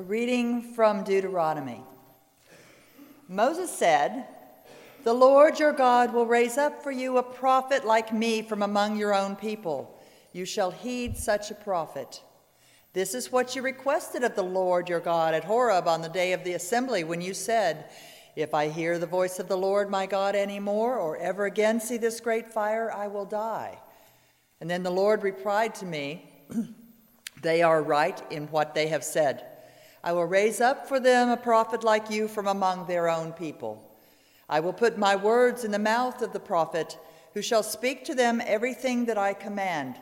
A reading from Deuteronomy. Moses said, The Lord your God will raise up for you a prophet like me from among your own people. You shall heed such a prophet. This is what you requested of the Lord your God at Horeb on the day of the assembly when you said, If I hear the voice of the Lord my God any more, or ever again see this great fire, I will die. And then the Lord replied to me, They are right in what they have said. I will raise up for them a prophet like you from among their own people. I will put my words in the mouth of the prophet, who shall speak to them everything that I command.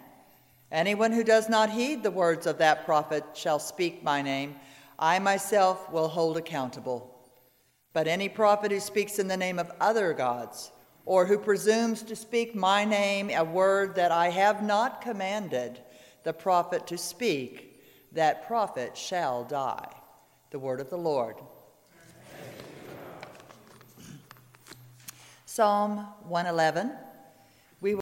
Anyone who does not heed the words of that prophet shall speak my name. I myself will hold accountable. But any prophet who speaks in the name of other gods, or who presumes to speak my name, a word that I have not commanded the prophet to speak, that prophet shall die. The word of the Lord. Psalm 111. We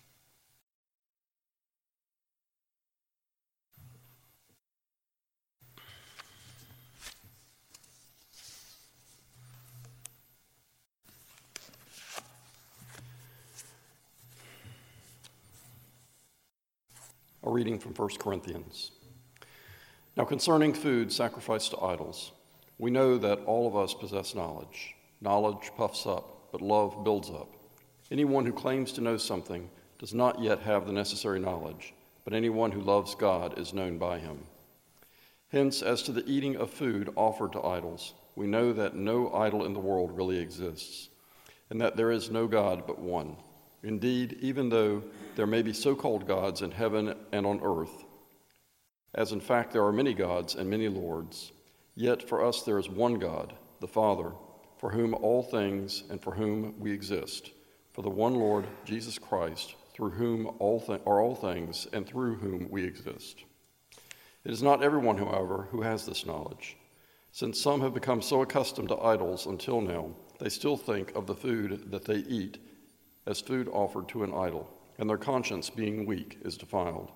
A reading from 1 Corinthians. Now, concerning food sacrificed to idols, we know that all of us possess knowledge. Knowledge puffs up, but love builds up. Anyone who claims to know something does not yet have the necessary knowledge, but anyone who loves God is known by him. Hence, as to the eating of food offered to idols, we know that no idol in the world really exists, and that there is no God but one. Indeed, even though there may be so called gods in heaven and on earth, as in fact there are many gods and many lords, yet for us there is one God, the Father, for whom all things and for whom we exist, for the one Lord, Jesus Christ, through whom all th- are all things and through whom we exist. It is not everyone, however, who has this knowledge. Since some have become so accustomed to idols until now, they still think of the food that they eat as food offered to an idol, and their conscience, being weak, is defiled.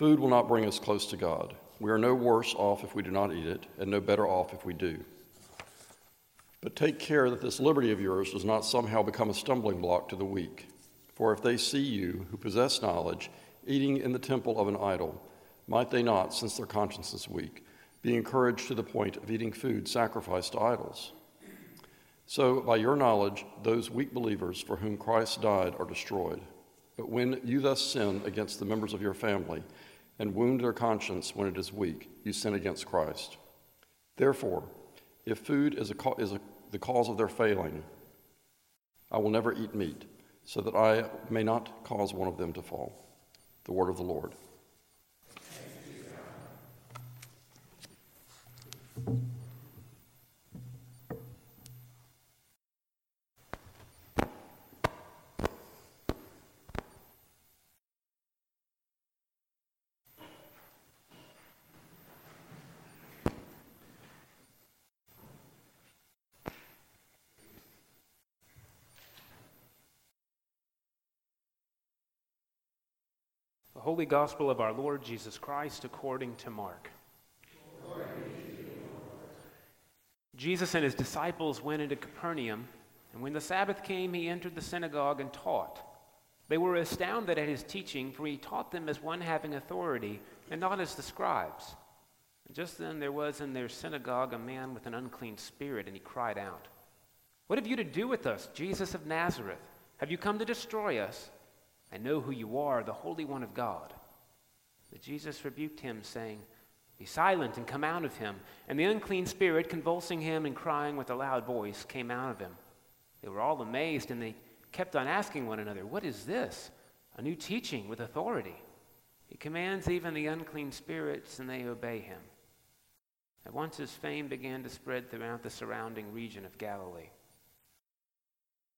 Food will not bring us close to God. We are no worse off if we do not eat it, and no better off if we do. But take care that this liberty of yours does not somehow become a stumbling block to the weak. For if they see you, who possess knowledge, eating in the temple of an idol, might they not, since their conscience is weak, be encouraged to the point of eating food sacrificed to idols? So, by your knowledge, those weak believers for whom Christ died are destroyed. But when you thus sin against the members of your family and wound their conscience when it is weak, you sin against Christ. Therefore, if food is, a, is a, the cause of their failing, I will never eat meat, so that I may not cause one of them to fall. The word of the Lord. Holy Gospel of our Lord Jesus Christ according to Mark. Jesus and his disciples went into Capernaum, and when the Sabbath came, he entered the synagogue and taught. They were astounded at his teaching, for he taught them as one having authority, and not as the scribes. And just then there was in their synagogue a man with an unclean spirit, and he cried out, What have you to do with us, Jesus of Nazareth? Have you come to destroy us? I know who you are, the Holy One of God. But Jesus rebuked him, saying, Be silent and come out of him. And the unclean spirit, convulsing him and crying with a loud voice, came out of him. They were all amazed, and they kept on asking one another, What is this? A new teaching with authority. He commands even the unclean spirits, and they obey him. At once his fame began to spread throughout the surrounding region of Galilee.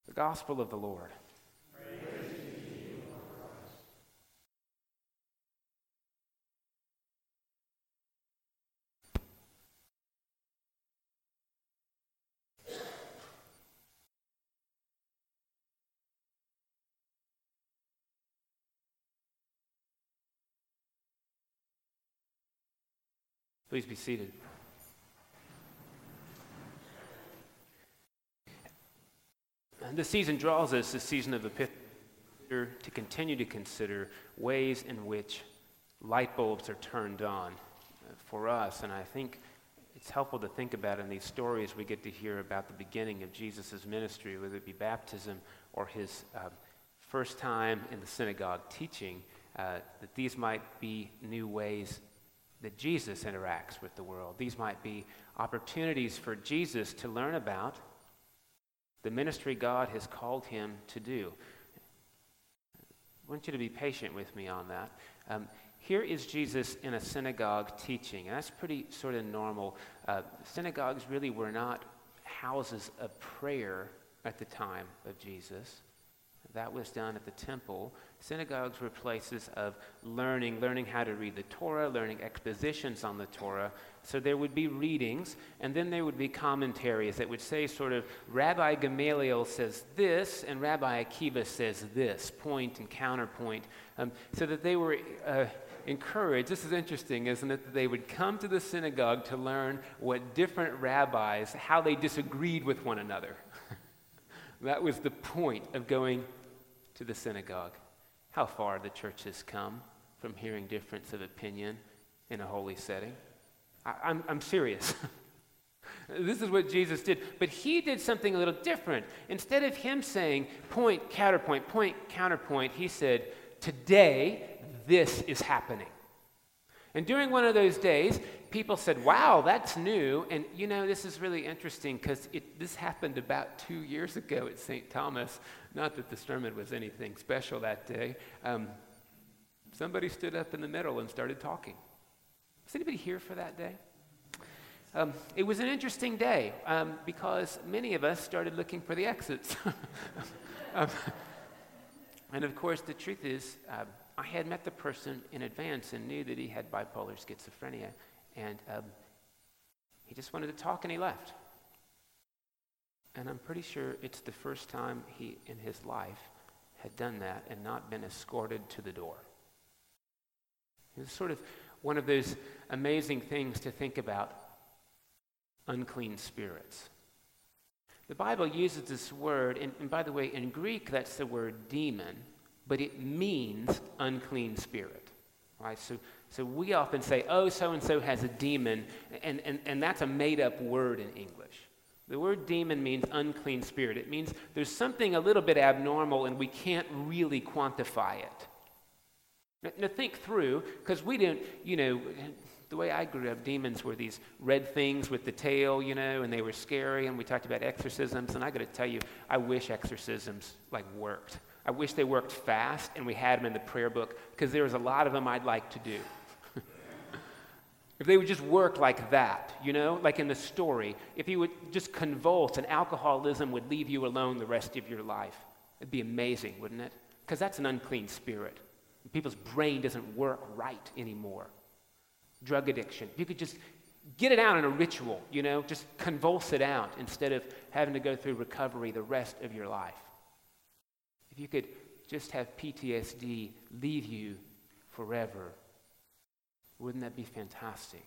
The Gospel of the Lord. Please be seated. This season draws us, this season of Epiphany, to continue to consider ways in which light bulbs are turned on for us. And I think it's helpful to think about in these stories we get to hear about the beginning of Jesus' ministry, whether it be baptism or his um, first time in the synagogue teaching, uh, that these might be new ways that Jesus interacts with the world. These might be opportunities for Jesus to learn about the ministry God has called him to do. I want you to be patient with me on that. Um, here is Jesus in a synagogue teaching, and that's pretty sort of normal. Uh, synagogues really were not houses of prayer at the time of Jesus. That was done at the temple. Synagogues were places of learning, learning how to read the Torah, learning expositions on the Torah. So there would be readings, and then there would be commentaries that would say, sort of, Rabbi Gamaliel says this, and Rabbi Akiva says this, point and counterpoint, um, so that they were uh, encouraged. This is interesting, isn't it? That they would come to the synagogue to learn what different rabbis, how they disagreed with one another. that was the point of going to the synagogue. How far the church has come from hearing difference of opinion in a holy setting. I, I'm, I'm serious. this is what Jesus did. But he did something a little different. Instead of him saying point, counterpoint, point, counterpoint, he said, Today, this is happening. And during one of those days, people said, Wow, that's new. And you know, this is really interesting because this happened about two years ago at St. Thomas. Not that the sermon was anything special that day. Um, somebody stood up in the middle and started talking. Was anybody here for that day? Um, it was an interesting day um, because many of us started looking for the exits. um, and of course, the truth is, uh, I had met the person in advance and knew that he had bipolar schizophrenia. And um, he just wanted to talk and he left. And I'm pretty sure it's the first time he, in his life, had done that and not been escorted to the door. It was sort of one of those amazing things to think about unclean spirits. The Bible uses this word, and, and by the way, in Greek, that's the word demon but it means unclean spirit. Right? So, so we often say, oh, so and so has a demon, and, and, and that's a made up word in English. The word demon means unclean spirit. It means there's something a little bit abnormal and we can't really quantify it. Now, now think through, because we don't, you know, the way I grew up, demons were these red things with the tail, you know, and they were scary, and we talked about exorcisms, and I got to tell you, I wish exorcisms, like, worked. I wish they worked fast and we had them in the prayer book because there was a lot of them I'd like to do. If they would just work like that, you know, like in the story, if you would just convulse and alcoholism would leave you alone the rest of your life, it'd be amazing, wouldn't it? Because that's an unclean spirit. People's brain doesn't work right anymore. Drug addiction. You could just get it out in a ritual, you know, just convulse it out instead of having to go through recovery the rest of your life. If you could just have PTSD leave you forever, wouldn't that be fantastic?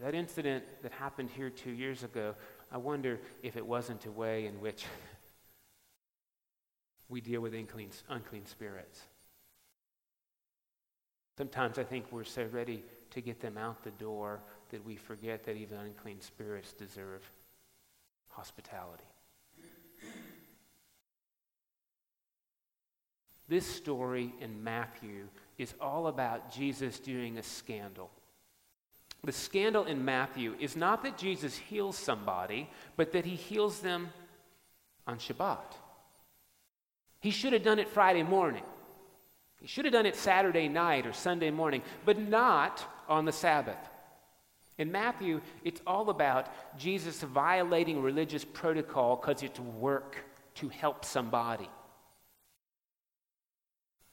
That incident that happened here two years ago, I wonder if it wasn't a way in which we deal with unclean, unclean spirits. Sometimes I think we're so ready to get them out the door that we forget that even unclean spirits deserve hospitality. This story in Matthew is all about Jesus doing a scandal. The scandal in Matthew is not that Jesus heals somebody, but that he heals them on Shabbat. He should have done it Friday morning. He should have done it Saturday night or Sunday morning, but not on the Sabbath. In Matthew, it's all about Jesus violating religious protocol because it's work to help somebody.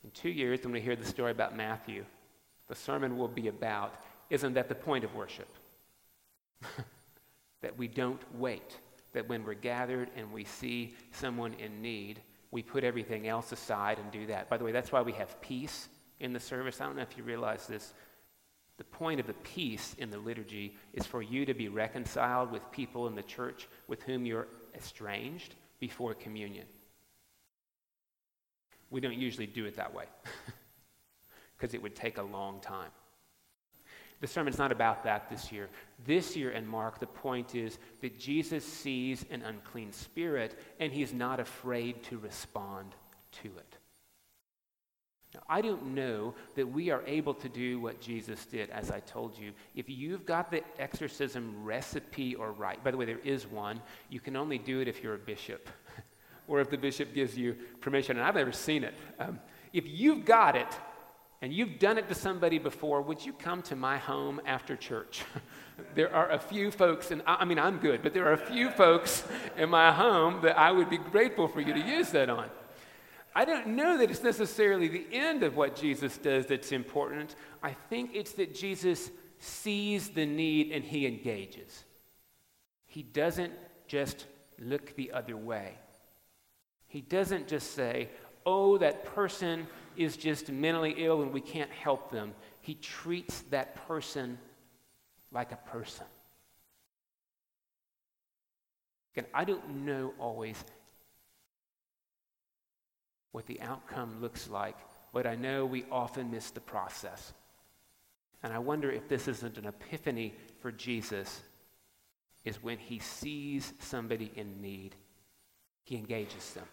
In two years, when we hear the story about Matthew, the sermon will be about isn't that the point of worship? that we don't wait, that when we're gathered and we see someone in need, we put everything else aside and do that. By the way, that's why we have peace in the service. I don't know if you realize this. The point of the peace in the liturgy is for you to be reconciled with people in the church with whom you're estranged before communion. We don't usually do it that way because it would take a long time. The sermon's not about that this year. This year in Mark, the point is that Jesus sees an unclean spirit and he's not afraid to respond to it. Now, I don't know that we are able to do what Jesus did, as I told you. If you've got the exorcism recipe or right, by the way, there is one, you can only do it if you're a bishop or if the bishop gives you permission, and I've never seen it. Um, if you've got it, and you've done it to somebody before, would you come to my home after church? there are a few folks, and I, I mean, I'm good, but there are a few folks in my home that I would be grateful for you to use that on. I don't know that it's necessarily the end of what Jesus does that's important. I think it's that Jesus sees the need and he engages. He doesn't just look the other way. He doesn't just say, oh, that person is just mentally ill and we can't help them. He treats that person like a person. Again, I don't know always what the outcome looks like, but I know we often miss the process. And I wonder if this isn't an epiphany for Jesus, is when he sees somebody in need, he engages them.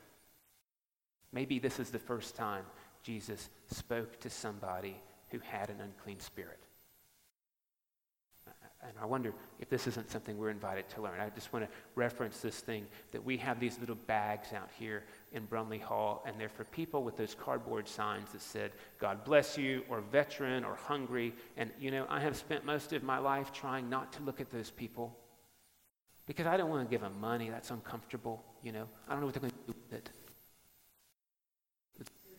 Maybe this is the first time Jesus spoke to somebody who had an unclean spirit. And I wonder if this isn't something we're invited to learn. I just want to reference this thing that we have these little bags out here in Brumley Hall, and they're for people with those cardboard signs that said, God bless you, or veteran, or hungry. And, you know, I have spent most of my life trying not to look at those people because I don't want to give them money. That's uncomfortable, you know. I don't know what they're going to do with it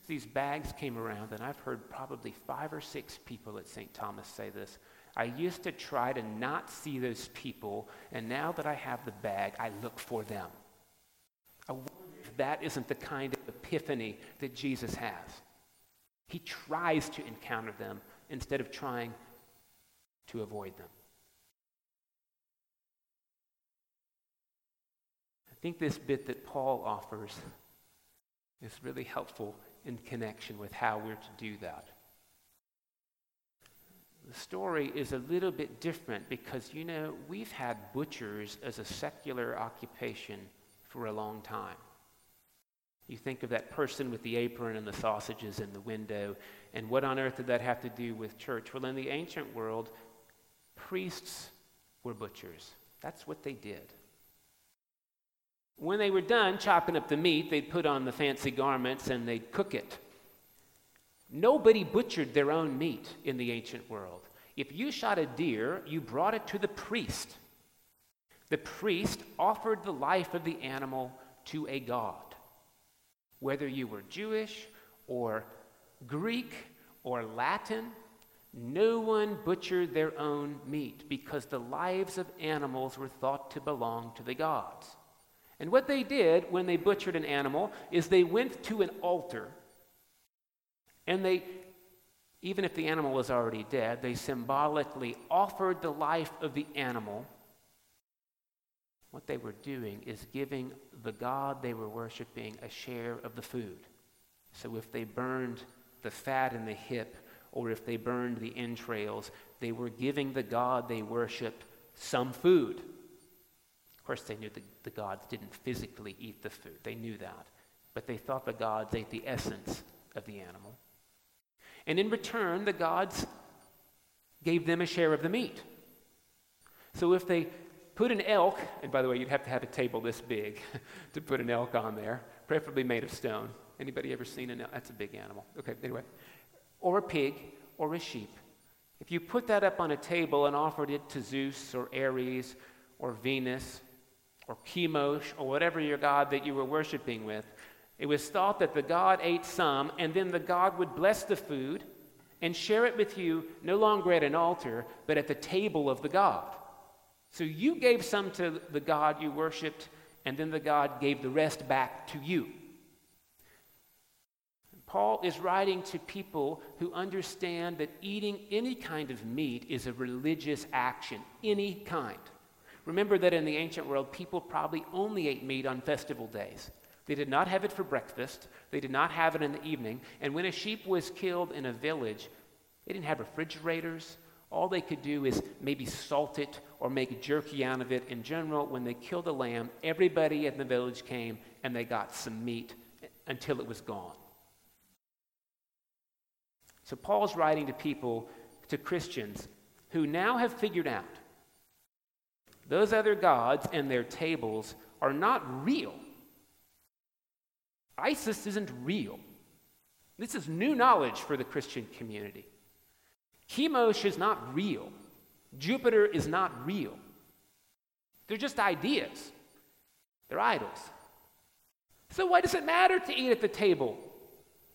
these bags came around, and I've heard probably five or six people at St. Thomas say this. I used to try to not see those people, and now that I have the bag, I look for them. I wonder if that isn't the kind of epiphany that Jesus has. He tries to encounter them instead of trying to avoid them. I think this bit that Paul offers is really helpful in connection with how we're to do that. The story is a little bit different because, you know, we've had butchers as a secular occupation for a long time. You think of that person with the apron and the sausages in the window, and what on earth did that have to do with church? Well, in the ancient world, priests were butchers. That's what they did. When they were done chopping up the meat, they'd put on the fancy garments and they'd cook it. Nobody butchered their own meat in the ancient world. If you shot a deer, you brought it to the priest. The priest offered the life of the animal to a god. Whether you were Jewish or Greek or Latin, no one butchered their own meat because the lives of animals were thought to belong to the gods. And what they did when they butchered an animal is they went to an altar and they, even if the animal was already dead, they symbolically offered the life of the animal. What they were doing is giving the God they were worshiping a share of the food. So if they burned the fat in the hip, or if they burned the entrails, they were giving the God they worshiped some food. Of course, they knew the, the gods didn't physically eat the food, they knew that. But they thought the gods ate the essence of the animal. And in return, the gods gave them a share of the meat. So if they put an elk, and by the way, you'd have to have a table this big to put an elk on there, preferably made of stone. Anybody ever seen an elk? That's a big animal. Okay, anyway. Or a pig or a sheep. If you put that up on a table and offered it to Zeus or Ares or Venus or Chemosh or whatever your god that you were worshiping with, it was thought that the God ate some, and then the God would bless the food and share it with you no longer at an altar, but at the table of the God. So you gave some to the God you worshiped, and then the God gave the rest back to you. Paul is writing to people who understand that eating any kind of meat is a religious action, any kind. Remember that in the ancient world, people probably only ate meat on festival days. They did not have it for breakfast, they did not have it in the evening. And when a sheep was killed in a village, they didn't have refrigerators. All they could do is maybe salt it or make jerky out of it. In general, when they killed a lamb, everybody in the village came and they got some meat until it was gone. So Paul's writing to people, to Christians, who now have figured out those other gods and their tables are not real. Isis isn't real. This is new knowledge for the Christian community. Chemosh is not real. Jupiter is not real. They're just ideas, they're idols. So, why does it matter to eat at the table?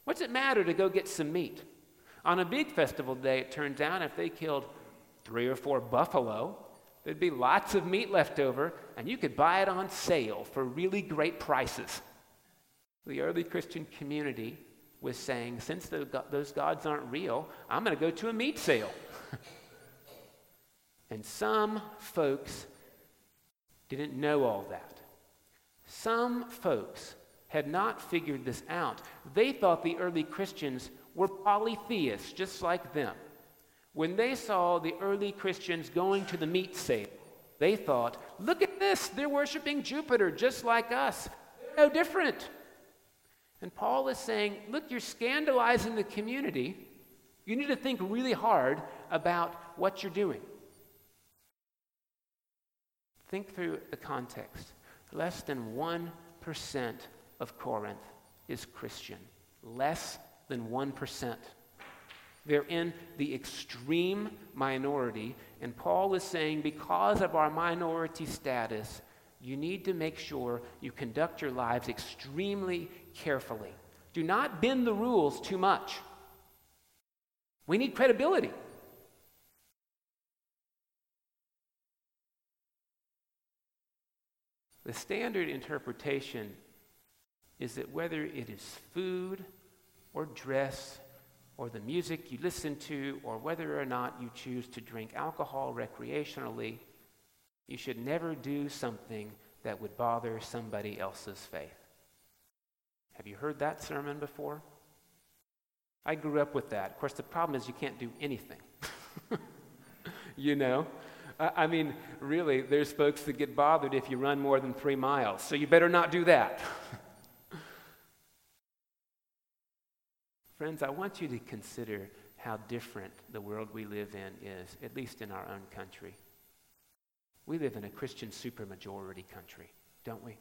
What's it matter to go get some meat? On a big festival day, it turns out if they killed three or four buffalo, there'd be lots of meat left over, and you could buy it on sale for really great prices. The early Christian community was saying, since those gods aren't real, I'm going to go to a meat sale. and some folks didn't know all that. Some folks had not figured this out. They thought the early Christians were polytheists, just like them. When they saw the early Christians going to the meat sale, they thought, look at this, they're worshiping Jupiter just like us. They're no different. And Paul is saying, look, you're scandalizing the community. You need to think really hard about what you're doing. Think through the context. Less than 1% of Corinth is Christian. Less than 1%. They're in the extreme minority, and Paul is saying because of our minority status, you need to make sure you conduct your lives extremely carefully. Do not bend the rules too much. We need credibility. The standard interpretation is that whether it is food or dress or the music you listen to or whether or not you choose to drink alcohol recreationally, you should never do something that would bother somebody else's faith. Have you heard that sermon before? I grew up with that. Of course, the problem is you can't do anything. you know? I mean, really, there's folks that get bothered if you run more than three miles, so you better not do that. Friends, I want you to consider how different the world we live in is, at least in our own country. We live in a Christian supermajority country, don't we?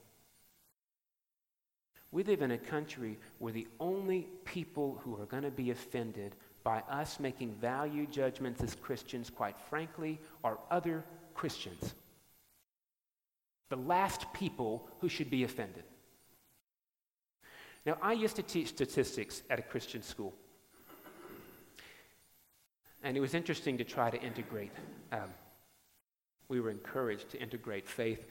We live in a country where the only people who are going to be offended by us making value judgments as Christians, quite frankly, are other Christians. The last people who should be offended. Now, I used to teach statistics at a Christian school. And it was interesting to try to integrate. Um, we were encouraged to integrate faith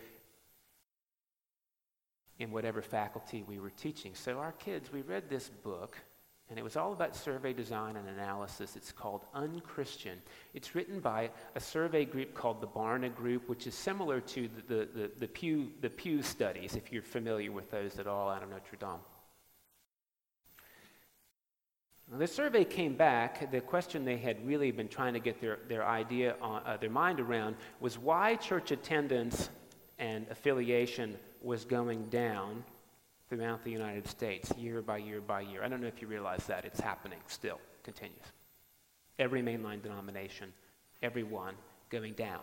in whatever faculty we were teaching. So, our kids, we read this book, and it was all about survey design and analysis. It's called Unchristian. It's written by a survey group called the Barna Group, which is similar to the, the, the, the Pew, the Pew studies, if you're familiar with those at all out of Notre Dame. The survey came back. The question they had really been trying to get their, their idea, on, uh, their mind around, was why church attendance and affiliation was going down throughout the United States, year by year by year. I don't know if you realize that. It's happening still, continues. Every mainline denomination, every one going down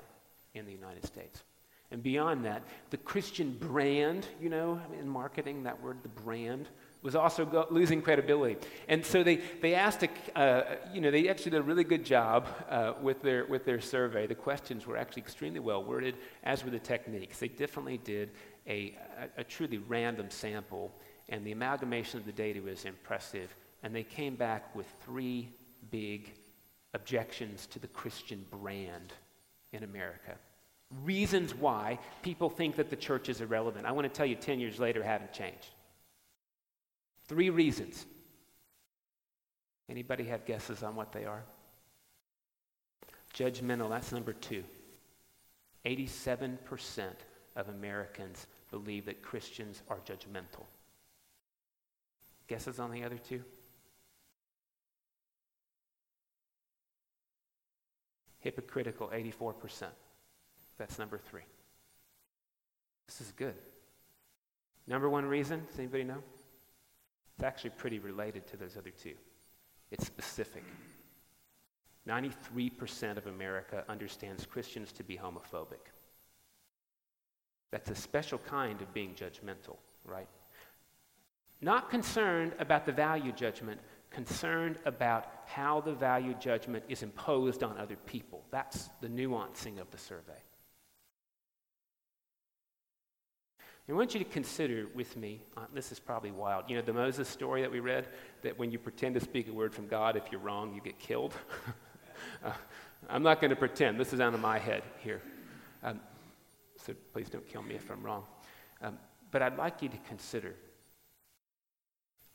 in the United States. And beyond that, the Christian brand, you know, in marketing, that word, the brand, was also go- losing credibility. And so they, they asked, a, uh, you know, they actually did a really good job uh, with, their, with their survey. The questions were actually extremely well worded, as were the techniques. They definitely did a, a, a truly random sample, and the amalgamation of the data was impressive. And they came back with three big objections to the Christian brand in America. Reasons why people think that the church is irrelevant. I want to tell you, 10 years later, haven't changed. Three reasons. Anybody have guesses on what they are? Judgmental, that's number two. 87% of Americans believe that Christians are judgmental. Guesses on the other two? Hypocritical, 84%. That's number three. This is good. Number one reason, does anybody know? It's actually pretty related to those other two. It's specific. 93% of America understands Christians to be homophobic. That's a special kind of being judgmental, right? Not concerned about the value judgment, concerned about how the value judgment is imposed on other people. That's the nuancing of the survey. I want you to consider with me, uh, this is probably wild. You know, the Moses story that we read, that when you pretend to speak a word from God, if you're wrong, you get killed. uh, I'm not going to pretend. This is out of my head here. Um, so please don't kill me if I'm wrong. Um, but I'd like you to consider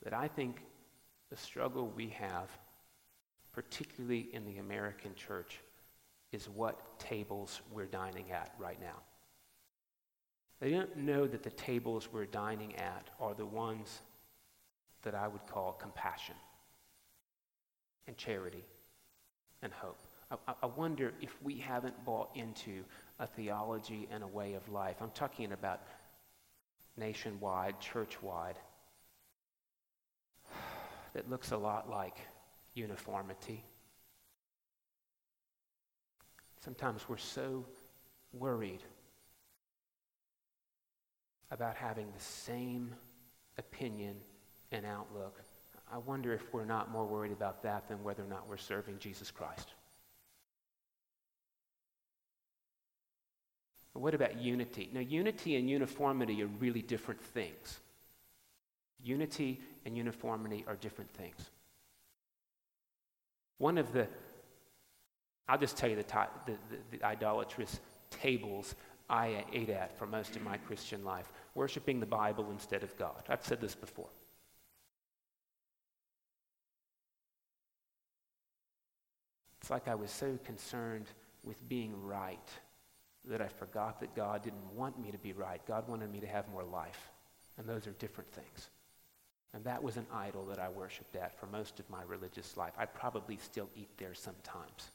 that I think the struggle we have, particularly in the American church, is what tables we're dining at right now. They don't know that the tables we're dining at are the ones that I would call compassion and charity and hope. I, I, wonder if we haven't bought into a theology and a way of life. I'm talking about nationwide, church wide, that looks a lot like uniformity. Sometimes we're so worried about having the same opinion and outlook. I wonder if we're not more worried about that than whether or not we're serving Jesus Christ. What about unity? Now, unity and uniformity are really different things. Unity and uniformity are different things. One of the, I'll just tell you the, the, the, the idolatrous tables I ate at for most of my Christian life, worshiping the Bible instead of God. I've said this before. It's like I was so concerned with being right that I forgot that God didn't want me to be right. God wanted me to have more life. And those are different things. And that was an idol that I worshiped at for most of my religious life. I probably still eat there sometimes.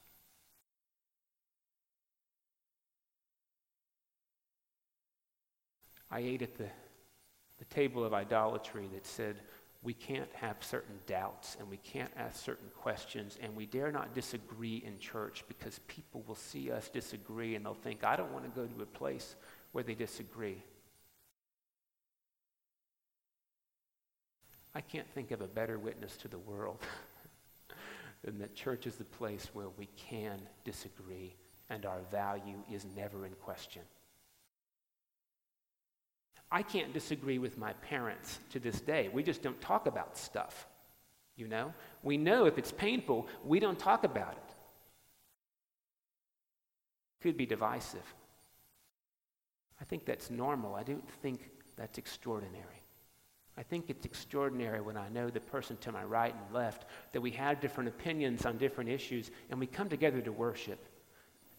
I ate at the, the table of idolatry that said we can't have certain doubts and we can't ask certain questions and we dare not disagree in church because people will see us disagree and they'll think, I don't want to go to a place where they disagree. I can't think of a better witness to the world than that church is the place where we can disagree and our value is never in question. I can't disagree with my parents to this day. We just don't talk about stuff. You know? We know if it's painful, we don't talk about it. Could be divisive. I think that's normal. I don't think that's extraordinary. I think it's extraordinary when I know the person to my right and left that we have different opinions on different issues and we come together to worship.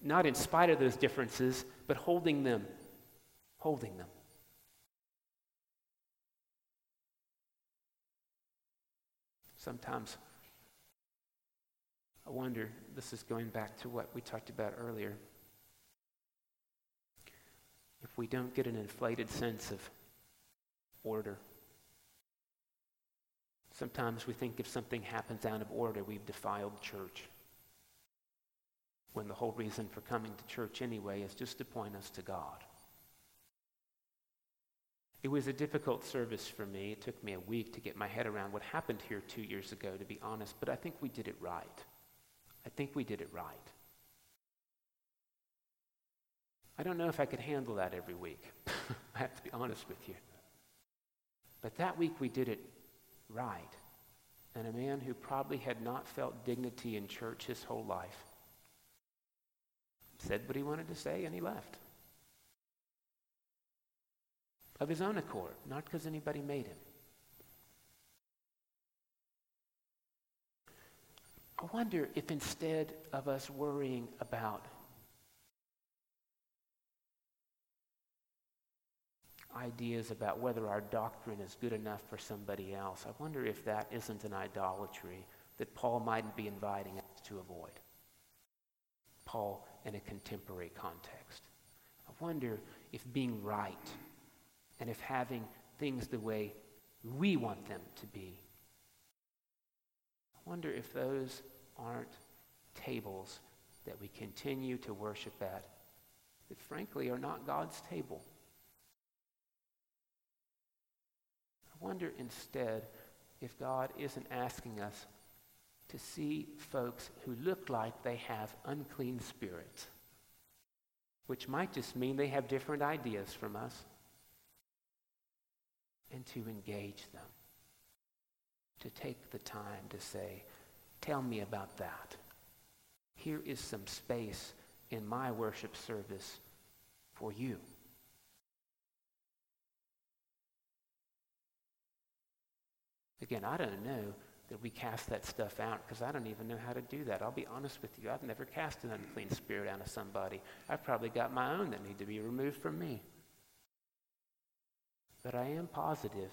Not in spite of those differences, but holding them. Holding them. Sometimes I wonder, this is going back to what we talked about earlier. If we don't get an inflated sense of order, sometimes we think if something happens out of order, we've defiled church. When the whole reason for coming to church anyway is just to point us to God. It was a difficult service for me. It took me a week to get my head around what happened here two years ago, to be honest, but I think we did it right. I think we did it right. I don't know if I could handle that every week. I have to be honest with you. But that week we did it right. And a man who probably had not felt dignity in church his whole life said what he wanted to say and he left of his own accord, not because anybody made him. I wonder if instead of us worrying about ideas about whether our doctrine is good enough for somebody else, I wonder if that isn't an idolatry that Paul mightn't be inviting us to avoid. Paul in a contemporary context. I wonder if being right and if having things the way we want them to be, I wonder if those aren't tables that we continue to worship at that frankly are not God's table. I wonder instead if God isn't asking us to see folks who look like they have unclean spirits, which might just mean they have different ideas from us, and to engage them, to take the time to say, Tell me about that. Here is some space in my worship service for you. Again, I don't know that we cast that stuff out because I don't even know how to do that. I'll be honest with you. I've never cast an unclean spirit out of somebody. I've probably got my own that need to be removed from me. But I am positive.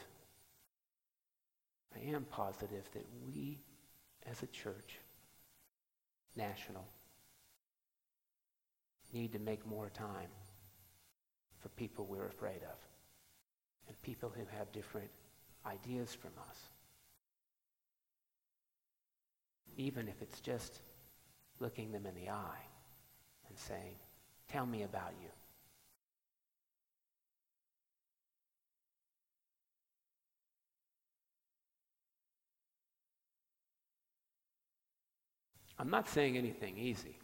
I am positive that we as a church, national, need to make more time for people we're afraid of and people who have different ideas from us. Even if it's just looking them in the eye and saying, Tell me about you. I'm not saying anything easy.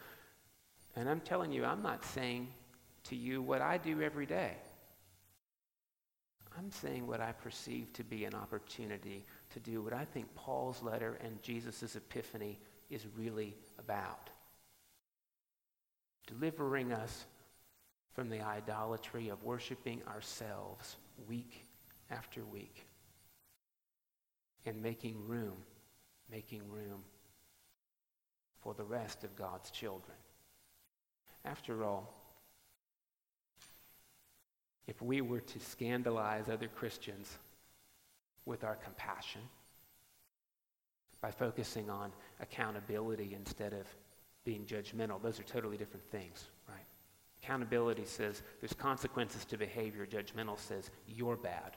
and I'm telling you, I'm not saying to you what I do every day. I'm saying what I perceive to be an opportunity to do what I think Paul's letter and Jesus' epiphany is really about. Delivering us from the idolatry of worshiping ourselves week after week and making room, making room for the rest of God's children. After all, if we were to scandalize other Christians with our compassion, by focusing on accountability instead of being judgmental, those are totally different things, right? Accountability says there's consequences to behavior, judgmental says you're bad.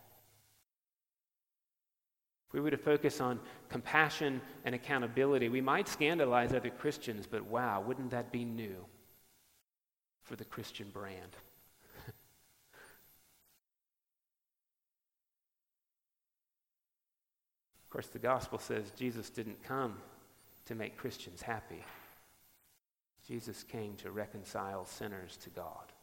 If we were to focus on compassion and accountability, we might scandalize other Christians, but wow, wouldn't that be new for the Christian brand? of course, the gospel says Jesus didn't come to make Christians happy. Jesus came to reconcile sinners to God.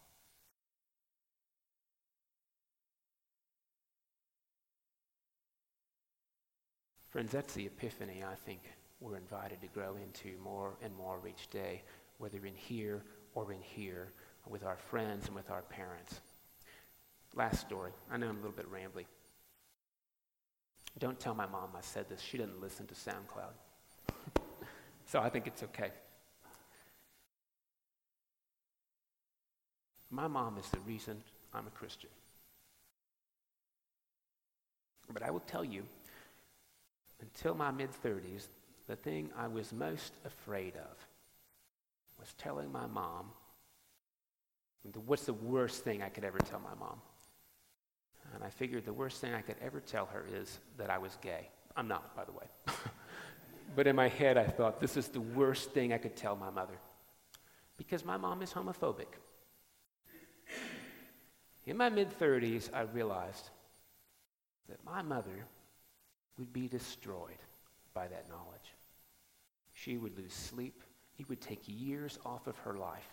Friends, that's the epiphany I think we're invited to grow into more and more each day, whether in here or in here, with our friends and with our parents. Last story. I know I'm a little bit rambly. Don't tell my mom I said this. She didn't listen to SoundCloud. so I think it's okay. My mom is the reason I'm a Christian. But I will tell you until my mid 30s, the thing I was most afraid of was telling my mom what's the worst thing I could ever tell my mom. And I figured the worst thing I could ever tell her is that I was gay. I'm not, by the way. but in my head, I thought this is the worst thing I could tell my mother because my mom is homophobic. In my mid 30s, I realized that my mother would be destroyed by that knowledge. She would lose sleep. It would take years off of her life.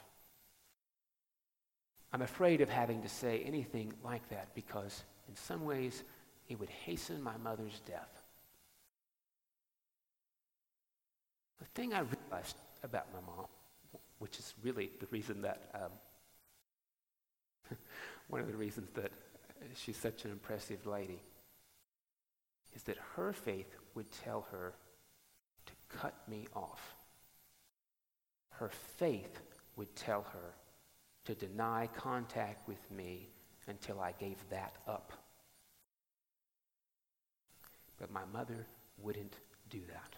I'm afraid of having to say anything like that because, in some ways, it would hasten my mother's death. The thing I realized about my mom, which is really the reason that, um, one of the reasons that she's such an impressive lady, is that her faith would tell her to cut me off. Her faith would tell her to deny contact with me until I gave that up. But my mother wouldn't do that.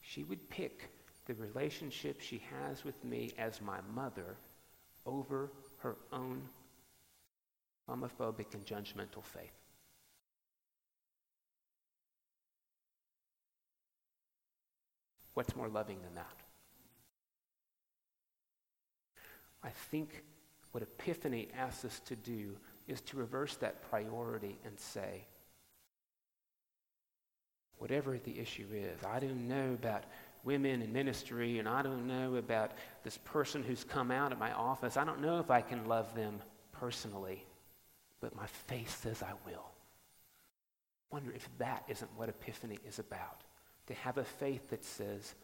She would pick the relationship she has with me as my mother over her own homophobic and judgmental faith. What's more loving than that? I think what Epiphany asks us to do is to reverse that priority and say, whatever the issue is, I don't know about women in ministry, and I don't know about this person who's come out at my office. I don't know if I can love them personally, but my faith says I will. Wonder if that isn't what Epiphany is about. To have a faith that says,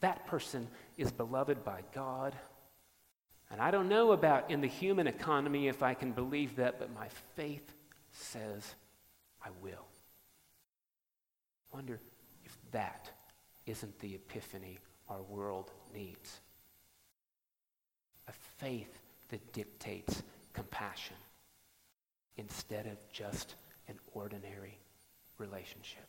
that person is beloved by God. And I don't know about in the human economy if I can believe that, but my faith says I will. Wonder if that isn't the epiphany our world needs. A faith that dictates compassion instead of just an ordinary relationship.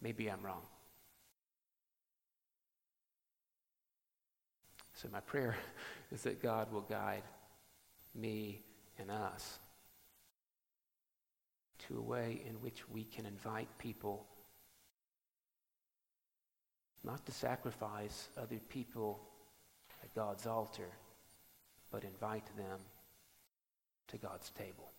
Maybe I'm wrong. So, my prayer is that God will guide me and us to a way in which we can invite people not to sacrifice other people at God's altar, but invite them to God's table.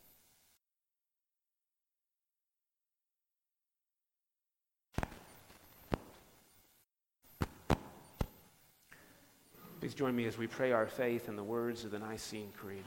Please join me as we pray our faith in the words of the Nicene Creed.